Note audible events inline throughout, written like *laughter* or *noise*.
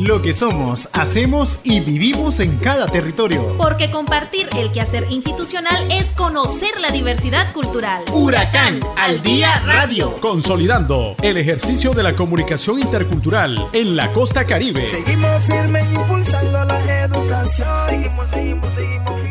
Lo que somos, hacemos y vivimos en cada territorio. Porque compartir el quehacer institucional es conocer la diversidad cultural. Huracán al día radio. Consolidando el ejercicio de la comunicación intercultural en la costa caribe. Seguimos firmes impulsando la educación. Seguimos, seguimos, seguimos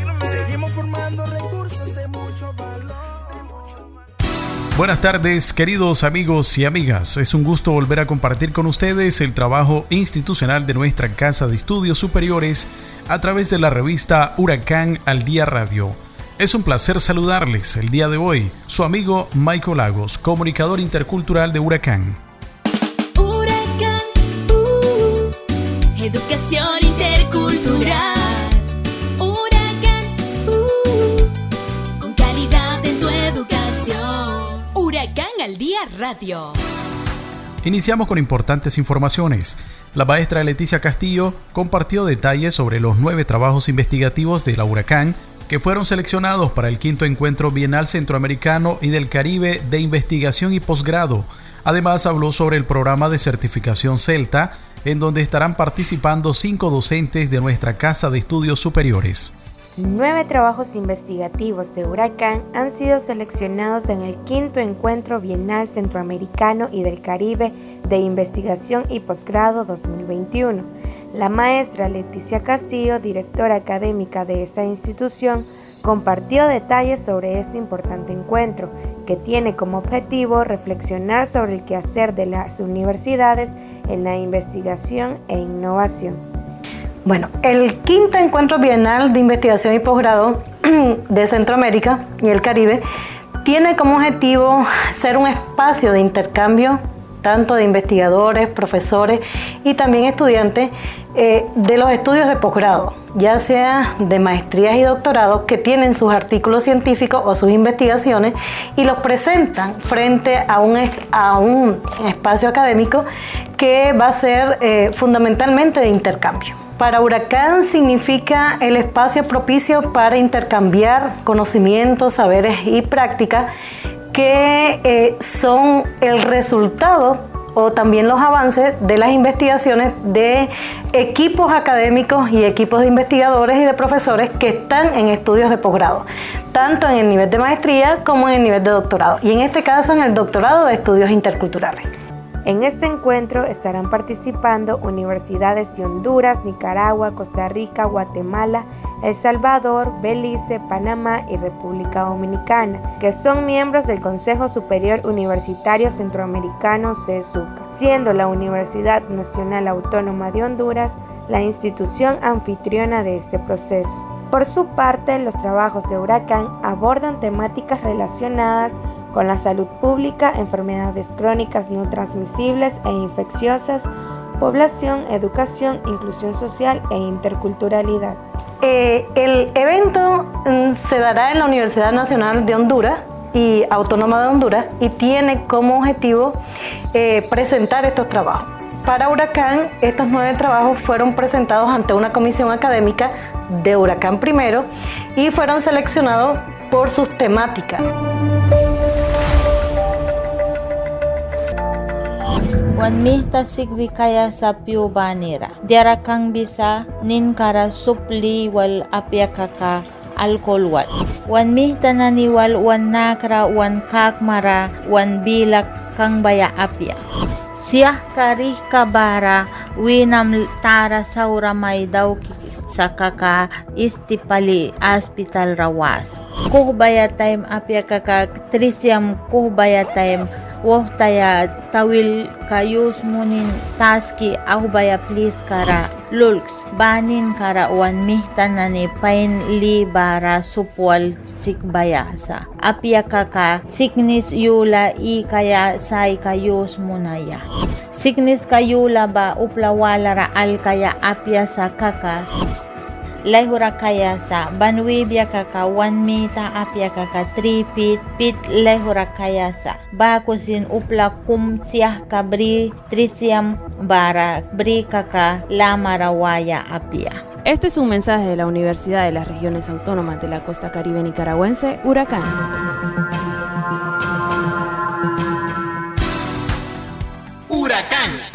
Buenas tardes, queridos amigos y amigas. Es un gusto volver a compartir con ustedes el trabajo institucional de nuestra Casa de Estudios Superiores a través de la revista Huracán al Día Radio. Es un placer saludarles el día de hoy, su amigo Michael Lagos, comunicador intercultural de Huracán. Huracán, uh, educación intercultural. Al día radio. Iniciamos con importantes informaciones. La maestra Leticia Castillo compartió detalles sobre los nueve trabajos investigativos de la Huracán que fueron seleccionados para el quinto encuentro bienal centroamericano y del Caribe de investigación y posgrado. Además habló sobre el programa de certificación CELTA, en donde estarán participando cinco docentes de nuestra Casa de Estudios Superiores. Nueve trabajos investigativos de Huracán han sido seleccionados en el quinto encuentro bienal centroamericano y del Caribe de investigación y posgrado 2021. La maestra Leticia Castillo, directora académica de esta institución, compartió detalles sobre este importante encuentro, que tiene como objetivo reflexionar sobre el quehacer de las universidades en la investigación e innovación. Bueno, el quinto encuentro bienal de investigación y posgrado *clears throat* de Centroamérica y el Caribe tiene como objetivo ser un espacio de intercambio tanto de investigadores, profesores y también estudiantes eh, de los estudios de posgrado, ya sea de maestrías y doctorados que tienen sus artículos científicos o sus investigaciones y los presentan frente a un, espacio académico que va a ser eh, fundamentalmente de intercambio. Para Huracán significa el espacio propicio para intercambiar conocimientos, saberes y prácticas que eh, son el resultado o también los avances de las investigaciones de equipos académicos y equipos de investigadores y de profesores que están en estudios de posgrado, tanto en el nivel de maestría como en el nivel de doctorado, y en este caso en el doctorado de estudios interculturales. En este encuentro estarán participando universidades de Honduras, Nicaragua, Costa Rica, Guatemala, El Salvador, Belice, Panamá y República Dominicana, que son miembros del Consejo Superior Universitario Centroamericano CESUCA, siendo la Universidad Nacional Autónoma de Honduras la institución anfitriona de este proceso. Por su parte, los trabajos de Huracán abordan temáticas relacionadas con la salud pública, enfermedades crónicas no transmisibles e infecciosas, población, educación, inclusión social e interculturalidad. Eh, el evento mm, se dará en la Universidad Nacional de Honduras y Autónoma de Honduras y tiene como objetivo eh, presentar estos trabajos. Para Huracán, estos nueve trabajos fueron presentados ante una comisión académica de Huracán primero y fueron seleccionados por sus temáticas. Kaya sa piu banira. Diara kang bisa nin kara supli wal apyakaka alcohol wat. Wan mihta naniwal wan nakra wan kakmara wan bilak kang baya apya. Siyah karih kabara winam tara saura may daw sa kaka istipali hospital rawas. Kuhbaya time apya kaka trisyam kuhbaya time woh taya tawil kayus munin taski ahubaya please kara lulks. Banin kara wan mihtan nani pain li bara supwal sikbaya sa. Apya kaka siknis yula i kaya sai kayus munaya. Siknis kayula ba uplawala ra al kaya apya sa kaka lehura kaya sa banwibya kaka one mita apya kaka three pit pit lehura kaya sa bakusin upla kum siah kabri trisiam bara bri kaka lamarawaya apia. Este es un mensaje de la Universidad de las Regiones Autónomas de la Costa Caribe Nicaragüense, Huracán.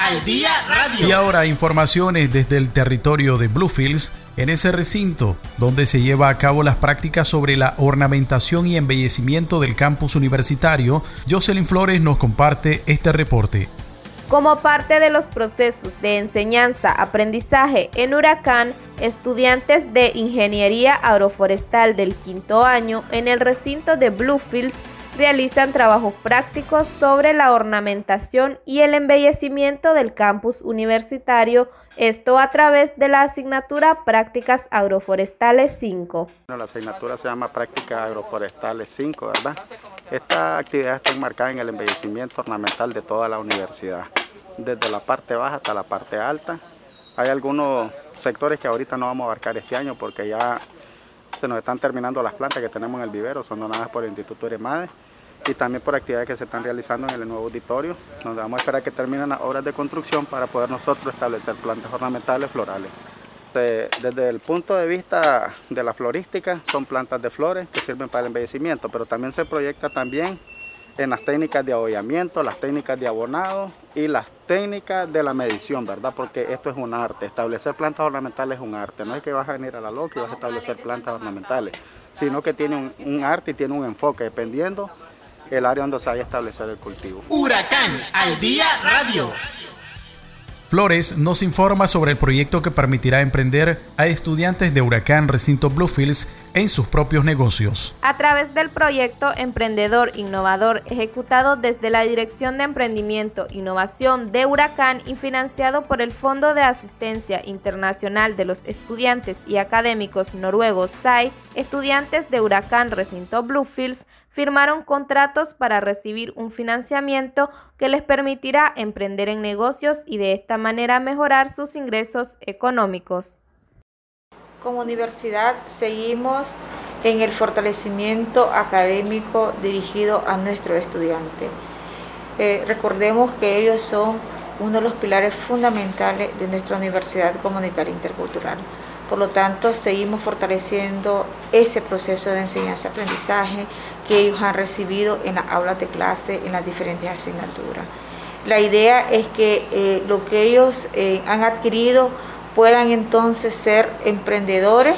Al Día Radio. Y ahora informaciones desde el territorio de Bluefields, en ese recinto donde se lleva a cabo las prácticas sobre la ornamentación y embellecimiento del campus universitario, Jocelyn Flores nos comparte este reporte. Como parte de los procesos de enseñanza-aprendizaje en Huracán, estudiantes de Ingeniería Agroforestal del quinto año en el recinto de Bluefields realizan trabajos prácticos sobre la ornamentación y el embellecimiento del campus universitario, esto a través de la asignatura Prácticas Agroforestales 5. La asignatura se llama Prácticas Agroforestales 5, ¿verdad? Esta actividad está enmarcada en el embellecimiento ornamental de toda la universidad, desde la parte baja hasta la parte alta. Hay algunos sectores que ahorita no vamos a abarcar este año porque ya se nos están terminando las plantas que tenemos en el vivero, son donadas por el Instituto Iremade y también por actividades que se están realizando en el nuevo auditorio, donde vamos a esperar que terminen las obras de construcción para poder nosotros establecer plantas ornamentales florales. Desde el punto de vista de la florística, son plantas de flores que sirven para el embellecimiento, pero también se proyecta también en las técnicas de abollamiento, las técnicas de abonado y las técnicas de la medición, ¿verdad? Porque esto es un arte, establecer plantas ornamentales es un arte, no es que vas a venir a la loca y vas a establecer plantas ornamentales, sino que tiene un arte y tiene un enfoque, dependiendo el área donde se vaya a establecer el cultivo. Huracán al día radio. Flores nos informa sobre el proyecto que permitirá emprender a estudiantes de Huracán Recinto Bluefields en sus propios negocios. A través del proyecto Emprendedor Innovador ejecutado desde la Dirección de Emprendimiento Innovación de Huracán y financiado por el Fondo de Asistencia Internacional de los Estudiantes y Académicos Noruegos SAI, estudiantes de Huracán Recinto Bluefields firmaron contratos para recibir un financiamiento que les permitirá emprender en negocios y de esta manera mejorar sus ingresos económicos. Como universidad seguimos en el fortalecimiento académico dirigido a nuestros estudiantes. Eh, recordemos que ellos son uno de los pilares fundamentales de nuestra Universidad Comunitaria Intercultural. Por lo tanto, seguimos fortaleciendo ese proceso de enseñanza-aprendizaje que ellos han recibido en las aulas de clase, en las diferentes asignaturas. La idea es que eh, lo que ellos eh, han adquirido puedan entonces ser emprendedores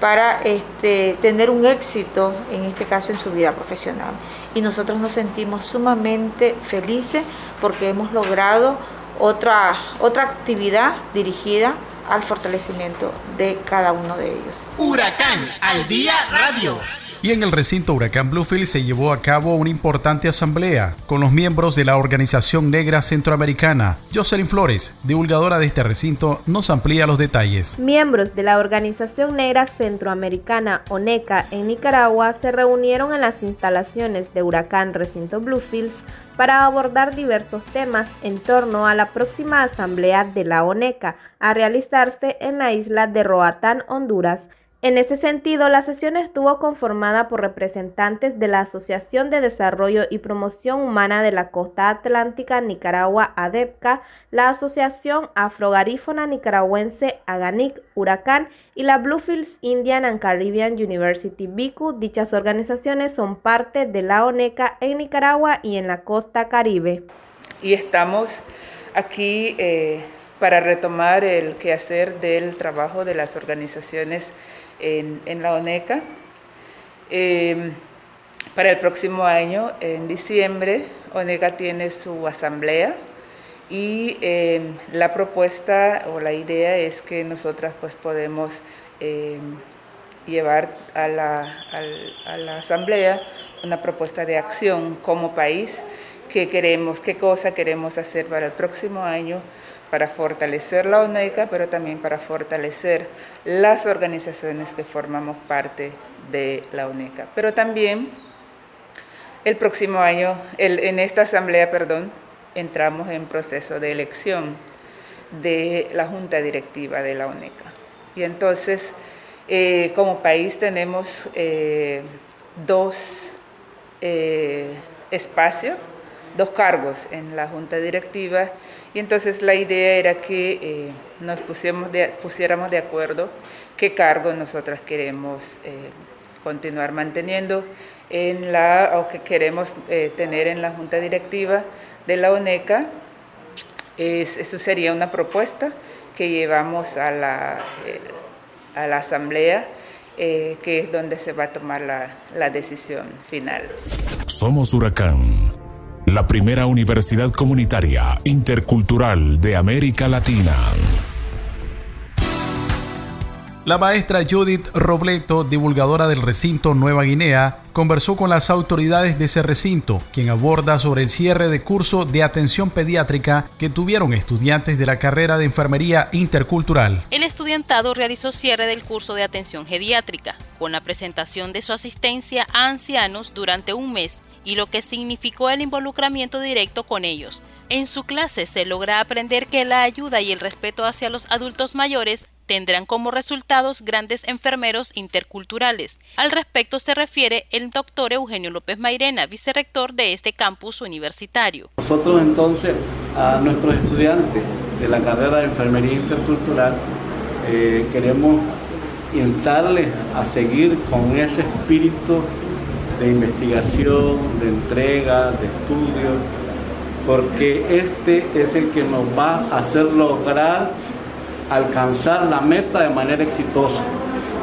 para este, tener un éxito, en este caso en su vida profesional. Y nosotros nos sentimos sumamente felices porque hemos logrado otra, otra actividad dirigida al fortalecimiento de cada uno de ellos. Huracán al día radio. Y en el recinto Huracán Bluefield se llevó a cabo una importante asamblea con los miembros de la Organización Negra Centroamericana. Jocelyn Flores, divulgadora de este recinto, nos amplía los detalles. Miembros de la Organización Negra Centroamericana ONECA en Nicaragua se reunieron en las instalaciones de Huracán Recinto Bluefields para abordar diversos temas en torno a la próxima asamblea de la ONECA a realizarse en la isla de Roatán, Honduras. En ese sentido, la sesión estuvo conformada por representantes de la Asociación de Desarrollo y Promoción Humana de la Costa Atlántica Nicaragua ADEPCA, la Asociación Afrogarífona Nicaragüense Aganic Huracán y la Bluefields Indian and Caribbean University BICU. Dichas organizaciones son parte de la ONECA en Nicaragua y en la costa caribe. Y estamos aquí eh, para retomar el quehacer del trabajo de las organizaciones en, la ONECA. Em, para el próximo año, en diciembre, ONECA tiene su asamblea y em, la propuesta o la idea es que nosotras pues podemos em, llevar a la, a la asamblea una propuesta de acción como país, queremos, qué cosa queremos hacer para el próximo año para fortalecer la ONECA, pero también para fortalecer las organizaciones que formamos parte de la ONECA. Pero también el próximo año, en esta asamblea, perdón, entramos en proceso de elección de la junta directiva de la ONECA. Y entonces, eh, como país tenemos eh, dos eh, espacios, dos cargos en la junta directiva y entonces la idea era que eh, nos pusiéramos de acuerdo qué cargo nosotras queremos eh, continuar manteniendo en la, o que queremos eh, tener en la junta directiva de la ONECA eso sería una propuesta que llevamos a la, eh, a la asamblea, eh, que es donde se va a tomar la, la decisión final. Somos Huracán, la primera universidad comunitaria intercultural de América Latina. La maestra Judith Robleto, divulgadora del recinto Nueva Guinea, conversó con las autoridades de ese recinto, quien aborda sobre el cierre de curso de atención pediátrica que tuvieron estudiantes de la carrera de enfermería intercultural. El estudiantado realizó cierre del curso de atención pediátrica, con la presentación de su asistencia a ancianos durante un mes y lo que significó el involucramiento directo con ellos. En su clase se logra aprender que la ayuda y el respeto hacia los adultos mayores tendrán como resultados grandes enfermeros interculturales. Al respecto se refiere el doctor Eugenio López Mairena, vicerrector de este campus universitario. Nosotros entonces a nuestros estudiantes de la carrera de enfermería intercultural eh, queremos instarles a seguir con ese espíritu de investigación, de entrega, de estudio, porque este es el que nos va a hacer lograr alcanzar la meta de manera exitosa.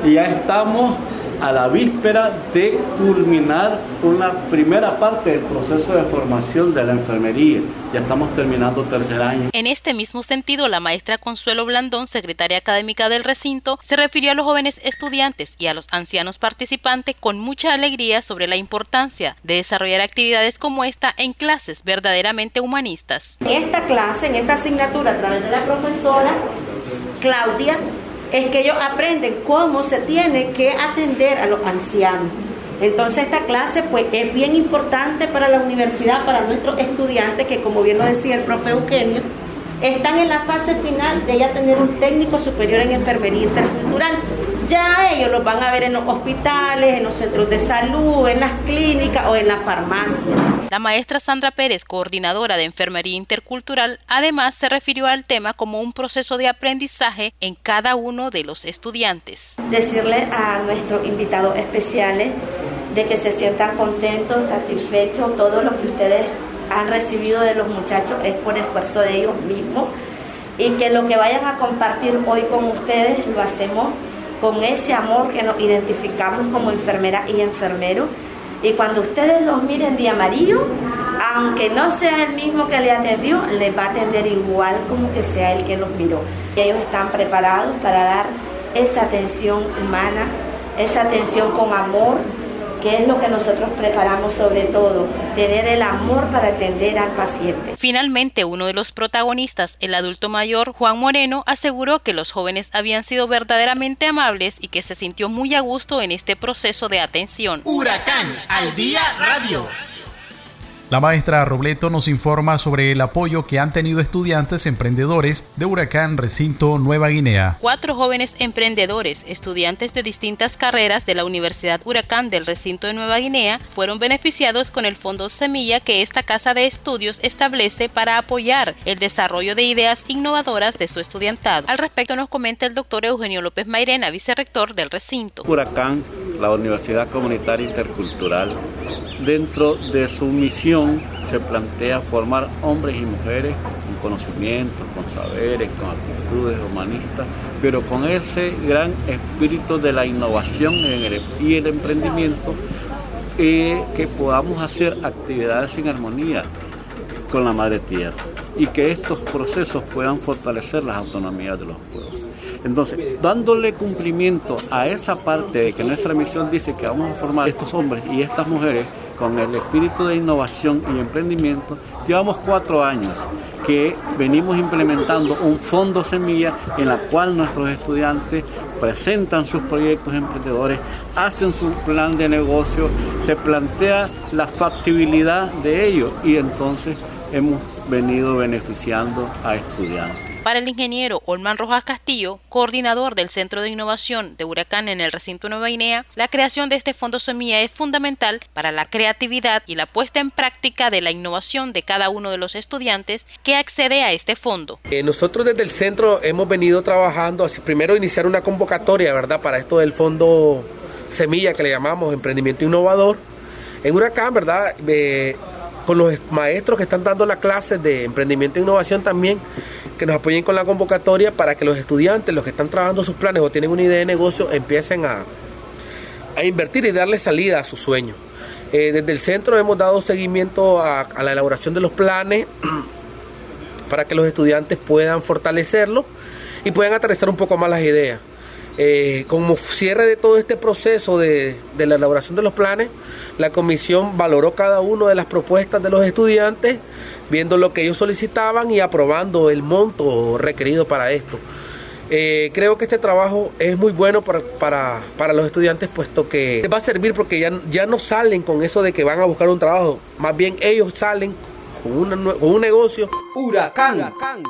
Y ya estamos a la víspera de culminar una primera parte del proceso de formación de la enfermería. Ya estamos terminando tercer año. En este mismo sentido, la maestra Consuelo Blandón, secretaria académica del recinto, se refirió a los jóvenes estudiantes y a los ancianos participantes con mucha alegría sobre la importancia de desarrollar actividades como esta en clases verdaderamente humanistas. En esta clase, en esta asignatura, a través de la profesora, Claudia, es que ellos aprenden cómo se tiene que atender a los ancianos. Entonces esta clase pues es bien importante para la universidad, para nuestros estudiantes que como bien lo decía el profe Eugenio, están en la fase final de ya tener un técnico superior en enfermería intercultural. Ya ellos los van a ver en los hospitales, en los centros de salud, en las clínicas o en la farmacia. La maestra Sandra Pérez, coordinadora de Enfermería Intercultural, además se refirió al tema como un proceso de aprendizaje en cada uno de los estudiantes. Decirle a nuestros invitados especiales de que se sientan contentos, satisfechos, todo lo que ustedes han recibido de los muchachos es por esfuerzo de ellos mismos y que lo que vayan a compartir hoy con ustedes lo hacemos con ese amor que nos identificamos como enfermera y enfermero. Y cuando ustedes los miren de amarillo, aunque no sea el mismo que le atendió, les va a atender igual como que sea el que los miró. ellos están preparados para dar esa atención humana, esa atención con amor, que es lo que nosotros preparamos sobre todo, tener el amor para atender al paciente. Finalmente, uno de los protagonistas, el adulto mayor Juan Moreno, aseguró que los jóvenes habían sido verdaderamente amables y que se sintió muy a gusto en este proceso de atención. Huracán al día radio. La maestra Robleto nos informa sobre el apoyo que han tenido estudiantes emprendedores de Huracán Recinto Nueva Guinea. Cuatro jóvenes emprendedores, estudiantes de distintas carreras de la Universidad Huracán del Recinto de Nueva Guinea, fueron beneficiados con el Fondo Semilla que esta casa de estudios establece para apoyar el desarrollo de ideas innovadoras de su estudiantado. Al respecto nos comenta el doctor Eugenio López Mairena, vicerrector del recinto. Huracán, la Universidad Comunitaria Intercultural, dentro de su misión se plantea formar hombres y mujeres con conocimientos, con saberes, con actitudes humanistas, pero con ese gran espíritu de la innovación y el emprendimiento, eh, que podamos hacer actividades en armonía con la madre tierra y que estos procesos puedan fortalecer las autonomías de los pueblos. Entonces, dándole cumplimiento a esa parte de que nuestra misión dice que vamos a formar estos hombres y estas mujeres con el espíritu de innovación y emprendimiento, llevamos cuatro años que venimos implementando un fondo semilla en la cual nuestros estudiantes presentan sus proyectos emprendedores, hacen su plan de negocio, se plantea la factibilidad de ello y entonces hemos venido beneficiando a estudiantes. Para el ingeniero Olman Rojas Castillo, coordinador del Centro de Innovación de Huracán en el recinto Nueva Guinea, la creación de este fondo semilla es fundamental para la creatividad y la puesta en práctica de la innovación de cada uno de los estudiantes que accede a este fondo. Eh, nosotros desde el centro hemos venido trabajando, primero iniciar una convocatoria, ¿verdad?, para esto del fondo semilla que le llamamos emprendimiento innovador. En Huracán, ¿verdad? Eh, con los maestros que están dando la clase de emprendimiento e innovación también, que nos apoyen con la convocatoria para que los estudiantes, los que están trabajando sus planes o tienen una idea de negocio, empiecen a, a invertir y darle salida a sus sueños. Eh, desde el centro hemos dado seguimiento a, la elaboración de los planes *clears throat* para que los estudiantes puedan fortalecerlo y puedan aterrizar un poco más las ideas. Eh, como cierre de todo este proceso de, de, la elaboración de los planes, la comisión valoró cada una de las propuestas de los estudiantes, viendo lo que ellos solicitaban y aprobando el monto requerido para esto. Eh, creo que este trabajo es muy bueno para, para, para, los estudiantes, puesto que va a servir porque ya, ya no salen con eso de que van a buscar un trabajo, más bien ellos salen con, una, con un negocio. Huracán. Huracán.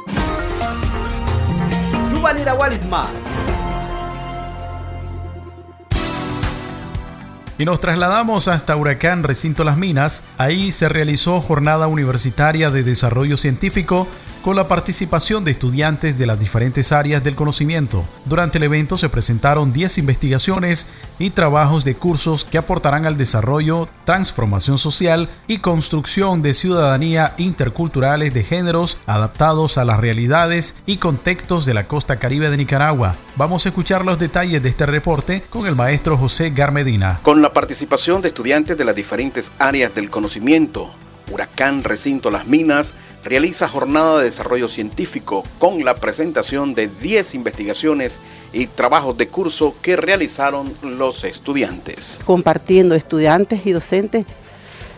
Y nos trasladamos hasta Huracán Recinto Las Minas. Ahí se realizó jornada universitaria de desarrollo científico con la participación de estudiantes de las diferentes áreas del conocimiento. Durante el evento se presentaron 10 investigaciones y trabajos de cursos que aportarán al desarrollo, transformación social y construcción de ciudadanía interculturales de géneros adaptados a las realidades y contextos de la costa caribe de Nicaragua. Vamos a escuchar los detalles de este reporte con el maestro José Garmedina. Con la participación de estudiantes de las diferentes áreas del conocimiento, Huracán Recinto Las Minas realiza jornada de desarrollo científico con la presentación de 10 investigaciones y trabajos de curso que realizaron los estudiantes. Compartiendo estudiantes y docentes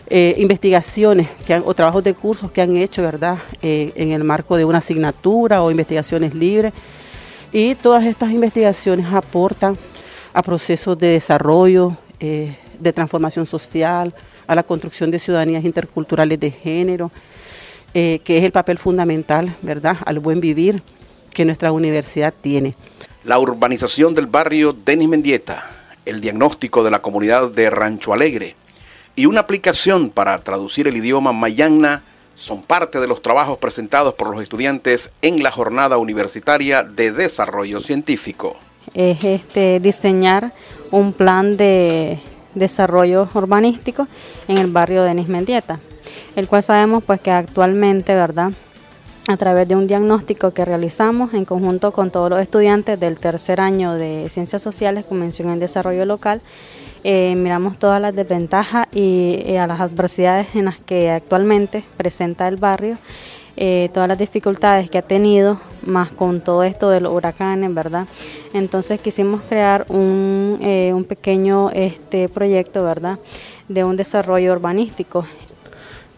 eh, investigaciones que han, o trabajos de cursos que han hecho, ¿verdad?, eh, en el marco de una asignatura o investigaciones libres. Y todas estas investigaciones aportan a procesos de desarrollo, eh, de transformación social, a la construcción de ciudadanías interculturales de género, eh, que es el papel fundamental, ¿verdad?, al buen vivir que nuestra universidad tiene. La urbanización del barrio Denis Mendieta, el diagnóstico de la comunidad de Rancho Alegre y una aplicación para traducir el idioma mayagna son parte de los trabajos presentados por los estudiantes en la jornada universitaria de desarrollo científico. Es este, diseñar un plan de desarrollo urbanístico en el barrio Denis Mendieta el cual sabemos pues que actualmente, ¿verdad? A través de un diagnóstico que realizamos en conjunto con todos los estudiantes del tercer año de Ciencias Sociales, Convención en Desarrollo Local, eh, miramos todas las desventajas y eh, a las adversidades en las que actualmente presenta el barrio, eh, todas las dificultades que ha tenido, más con todo esto de los huracanes, ¿verdad? Entonces quisimos crear un, un pequeño este, proyecto, ¿verdad? De un desarrollo urbanístico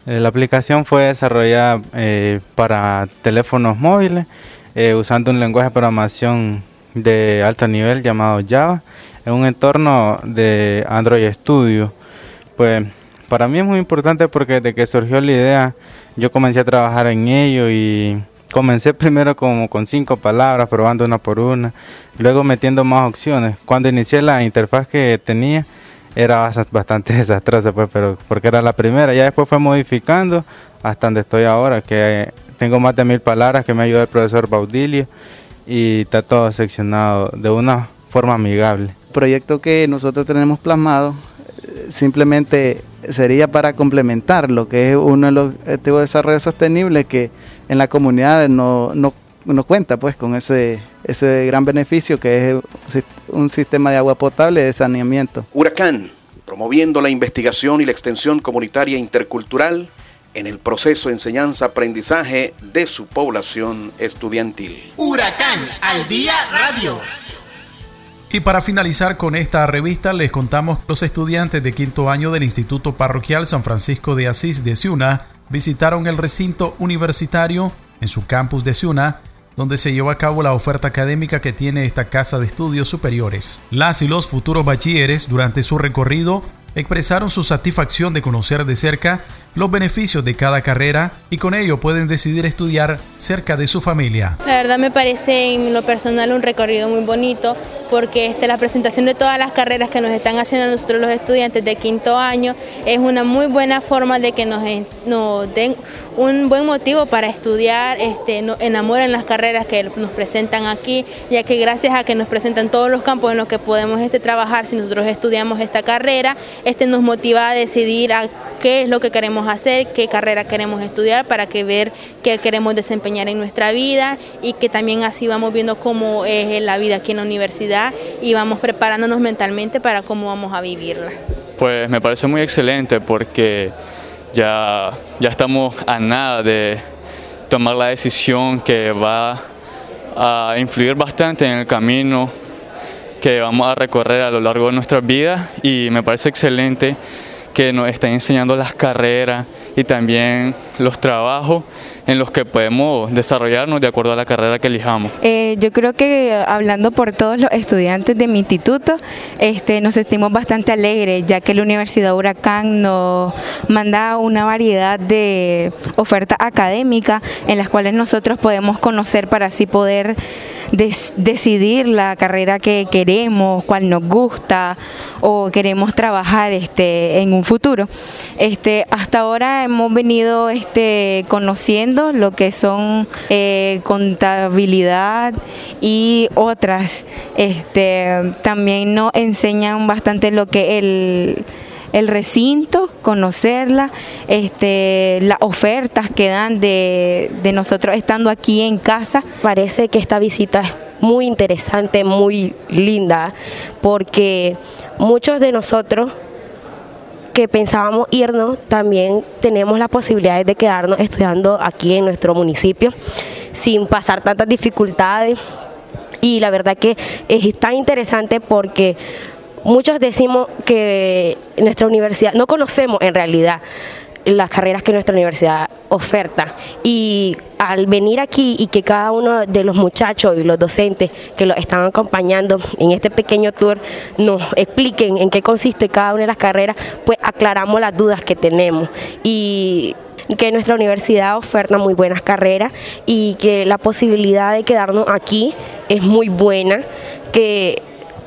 eh, la aplicación fue desarrollada eh, para teléfonos móviles eh, usando un lenguaje de programación de alto nivel llamado Java en un entorno de Android Studio. Pues para mí es muy importante porque desde que surgió la idea yo comencé a trabajar en ello y comencé primero como con cinco palabras, probando una por una, luego metiendo más opciones. Cuando inicié la interfaz que tenía, era bastante *laughs* desastrosa, pues, pero porque era la primera. Ya después fue modificando hasta donde estoy ahora, que tengo más de mil palabras que me ayuda el profesor Baudilio y está todo seccionado de una forma amigable. Proyecto que nosotros tenemos plasmado eh, simplemente sería para complementar lo que es uno de los objetivos de desarrollo sostenible que en la comunidad no, no, no cuenta pues con ese ese gran beneficio que es un sistema de agua potable de saneamiento. Huracán, promoviendo la investigación y la extensión comunitaria intercultural en el proceso de enseñanza-aprendizaje de su población estudiantil. Huracán al día radio. Y para finalizar con esta revista les contamos los estudiantes de quinto año del Instituto Parroquial San Francisco de Asís de Ciuna visitaron el recinto universitario en su campus de Ciuna donde se llevó a cabo la oferta académica que tiene esta casa de estudios superiores. Las y los futuros bachilleres durante su recorrido expresaron su satisfacción de conocer de cerca los beneficios de cada carrera y con ello pueden decidir estudiar cerca de su familia. La verdad me parece en lo personal un recorrido muy bonito porque este, la presentación de todas las carreras que nos están haciendo nosotros los estudiantes de quinto año es una muy buena forma de que nos, nos den un buen motivo para estudiar, este, nos enamoren las carreras que nos presentan aquí, ya que gracias a que nos presentan todos los campos en los que podemos este, trabajar si nosotros estudiamos esta carrera, este nos motiva a decidir a qué es lo que queremos hacer, qué carrera queremos estudiar para que ver qué queremos desempeñar en nuestra vida y que también así vamos viendo cómo es la vida aquí en la universidad y vamos preparándonos mentalmente para cómo vamos a vivirla. Pues me parece muy excelente porque ya, ya estamos a nada de tomar la decisión que va a influir bastante en el camino que vamos a recorrer a lo largo de nuestra vida y me parece excelente que nos está enseñando las carreras y también los trabajos en los que podemos desarrollarnos de acuerdo a la carrera que elijamos. Eh, yo creo que hablando por todos los estudiantes de mi instituto, este, nos sentimos bastante alegres ya que la Universidad Huracán nos manda una variedad de ofertas académicas en las cuales nosotros podemos conocer para así poder decidir la carrera que queremos, cuál nos gusta o queremos trabajar este, en un futuro. Este, hasta ahora hemos venido este, conociendo lo que son eh, contabilidad y otras. Este, también nos enseñan bastante lo que el el recinto, conocerla, este, las ofertas que dan de, de nosotros estando aquí en casa. Parece que esta visita es muy interesante, muy linda, porque muchos de nosotros que pensábamos irnos, también tenemos la posibilidad de quedarnos estudiando aquí en nuestro municipio sin pasar tantas dificultades. Y la verdad que es tan interesante porque muchos decimos que nuestra universidad, no conocemos en realidad las carreras que nuestra universidad oferta. Y al venir aquí y que cada uno de los muchachos y los docentes que los están acompañando en este pequeño tour nos expliquen en qué consiste cada una de las carreras, pues aclaramos las dudas que tenemos. Y que nuestra universidad oferta muy buenas carreras y que la posibilidad de quedarnos aquí es muy buena, que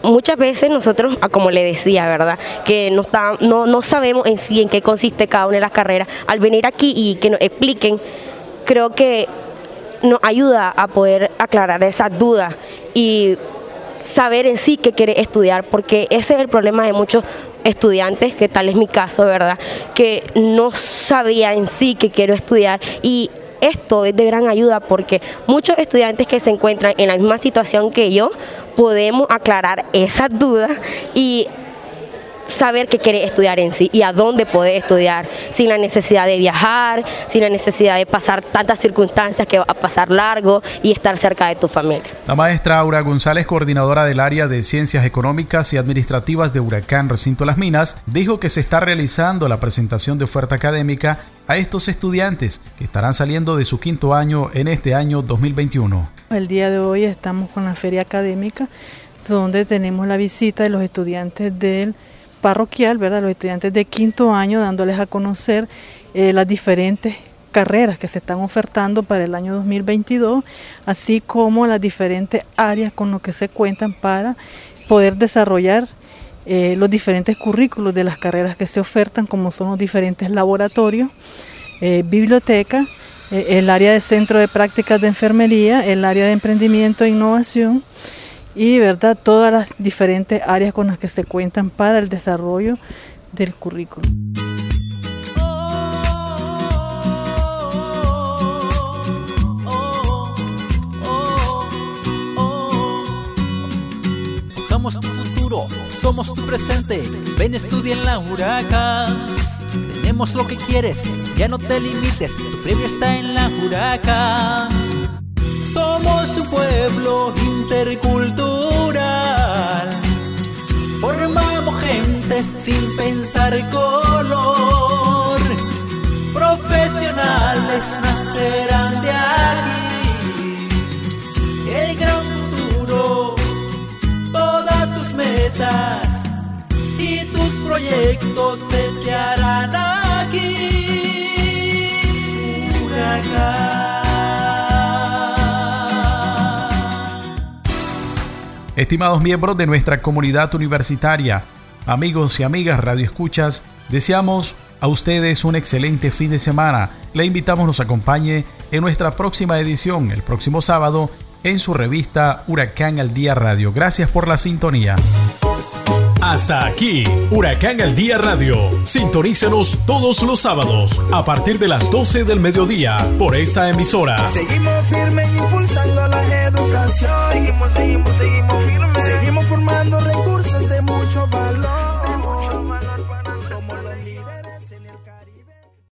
muchas veces nosotros, ah, como le decía, ¿verdad? Que no, no, no sabemos en sí en qué consiste cada una de las carreras. Al venir aquí y que nos expliquen, creo que nos ayuda a poder aclarar esas dudas y saber en sí qué quiere estudiar, porque ese es el problema de muchos estudiantes, que tal es mi caso, ¿verdad? Que no sabía en sí qué quiero estudiar y esto es de gran ayuda porque muchos estudiantes que se encuentran en la misma situación que yo podemos aclarar esas dudas y saber qué quiere estudiar en sí y a dónde puede estudiar sin la necesidad de viajar, sin la necesidad de pasar tantas circunstancias que va a pasar largo y estar cerca de tu familia. La maestra Aura González, coordinadora del área de Ciencias Económicas y Administrativas de Huracán Recinto Las Minas, dijo que se está realizando la presentación de oferta académica a estos estudiantes que estarán saliendo de su quinto año en este año 2021. El día de hoy estamos con la feria académica donde tenemos la visita de los estudiantes del parroquial, ¿verdad? Los estudiantes de quinto año dándoles a conocer eh, las diferentes carreras que se están ofertando para el año 2022, así como las diferentes áreas con las que se cuentan para poder desarrollar eh, los diferentes currículos de las carreras que se ofertan, como son los diferentes laboratorios, eh, biblioteca, el área de centro de prácticas de enfermería, el área de emprendimiento e innovación, y verdad todas las diferentes áreas con las que se cuentan para el desarrollo del currículo. Somos tu futuro, somos tu presente. Ven, estudia en la Huracán. Tenemos lo que quieres, ya no te limites. Tu premio está en la Huracán. Somos un pueblo intercultural. Formamos gentes sin pensar color. Profesionales nacerán de aquí. El gran futuro, todas tus metas y tus proyectos se te harán Estimados miembros de nuestra comunidad universitaria, amigos y amigas radioescuchas, deseamos a ustedes un excelente fin de semana. Le invitamos nos acompañe en nuestra próxima edición el próximo sábado en su revista Huracán al Día Radio. Gracias por la sintonía. Hasta aquí, Huracán al Día Radio. Sintonícenos todos los sábados a partir de las 12 del mediodía por esta emisora. Seguimos firmes impulsando la educación. Seguimos, seguimos, seguimos firmes. Seguimos formando recursos de mucho valor.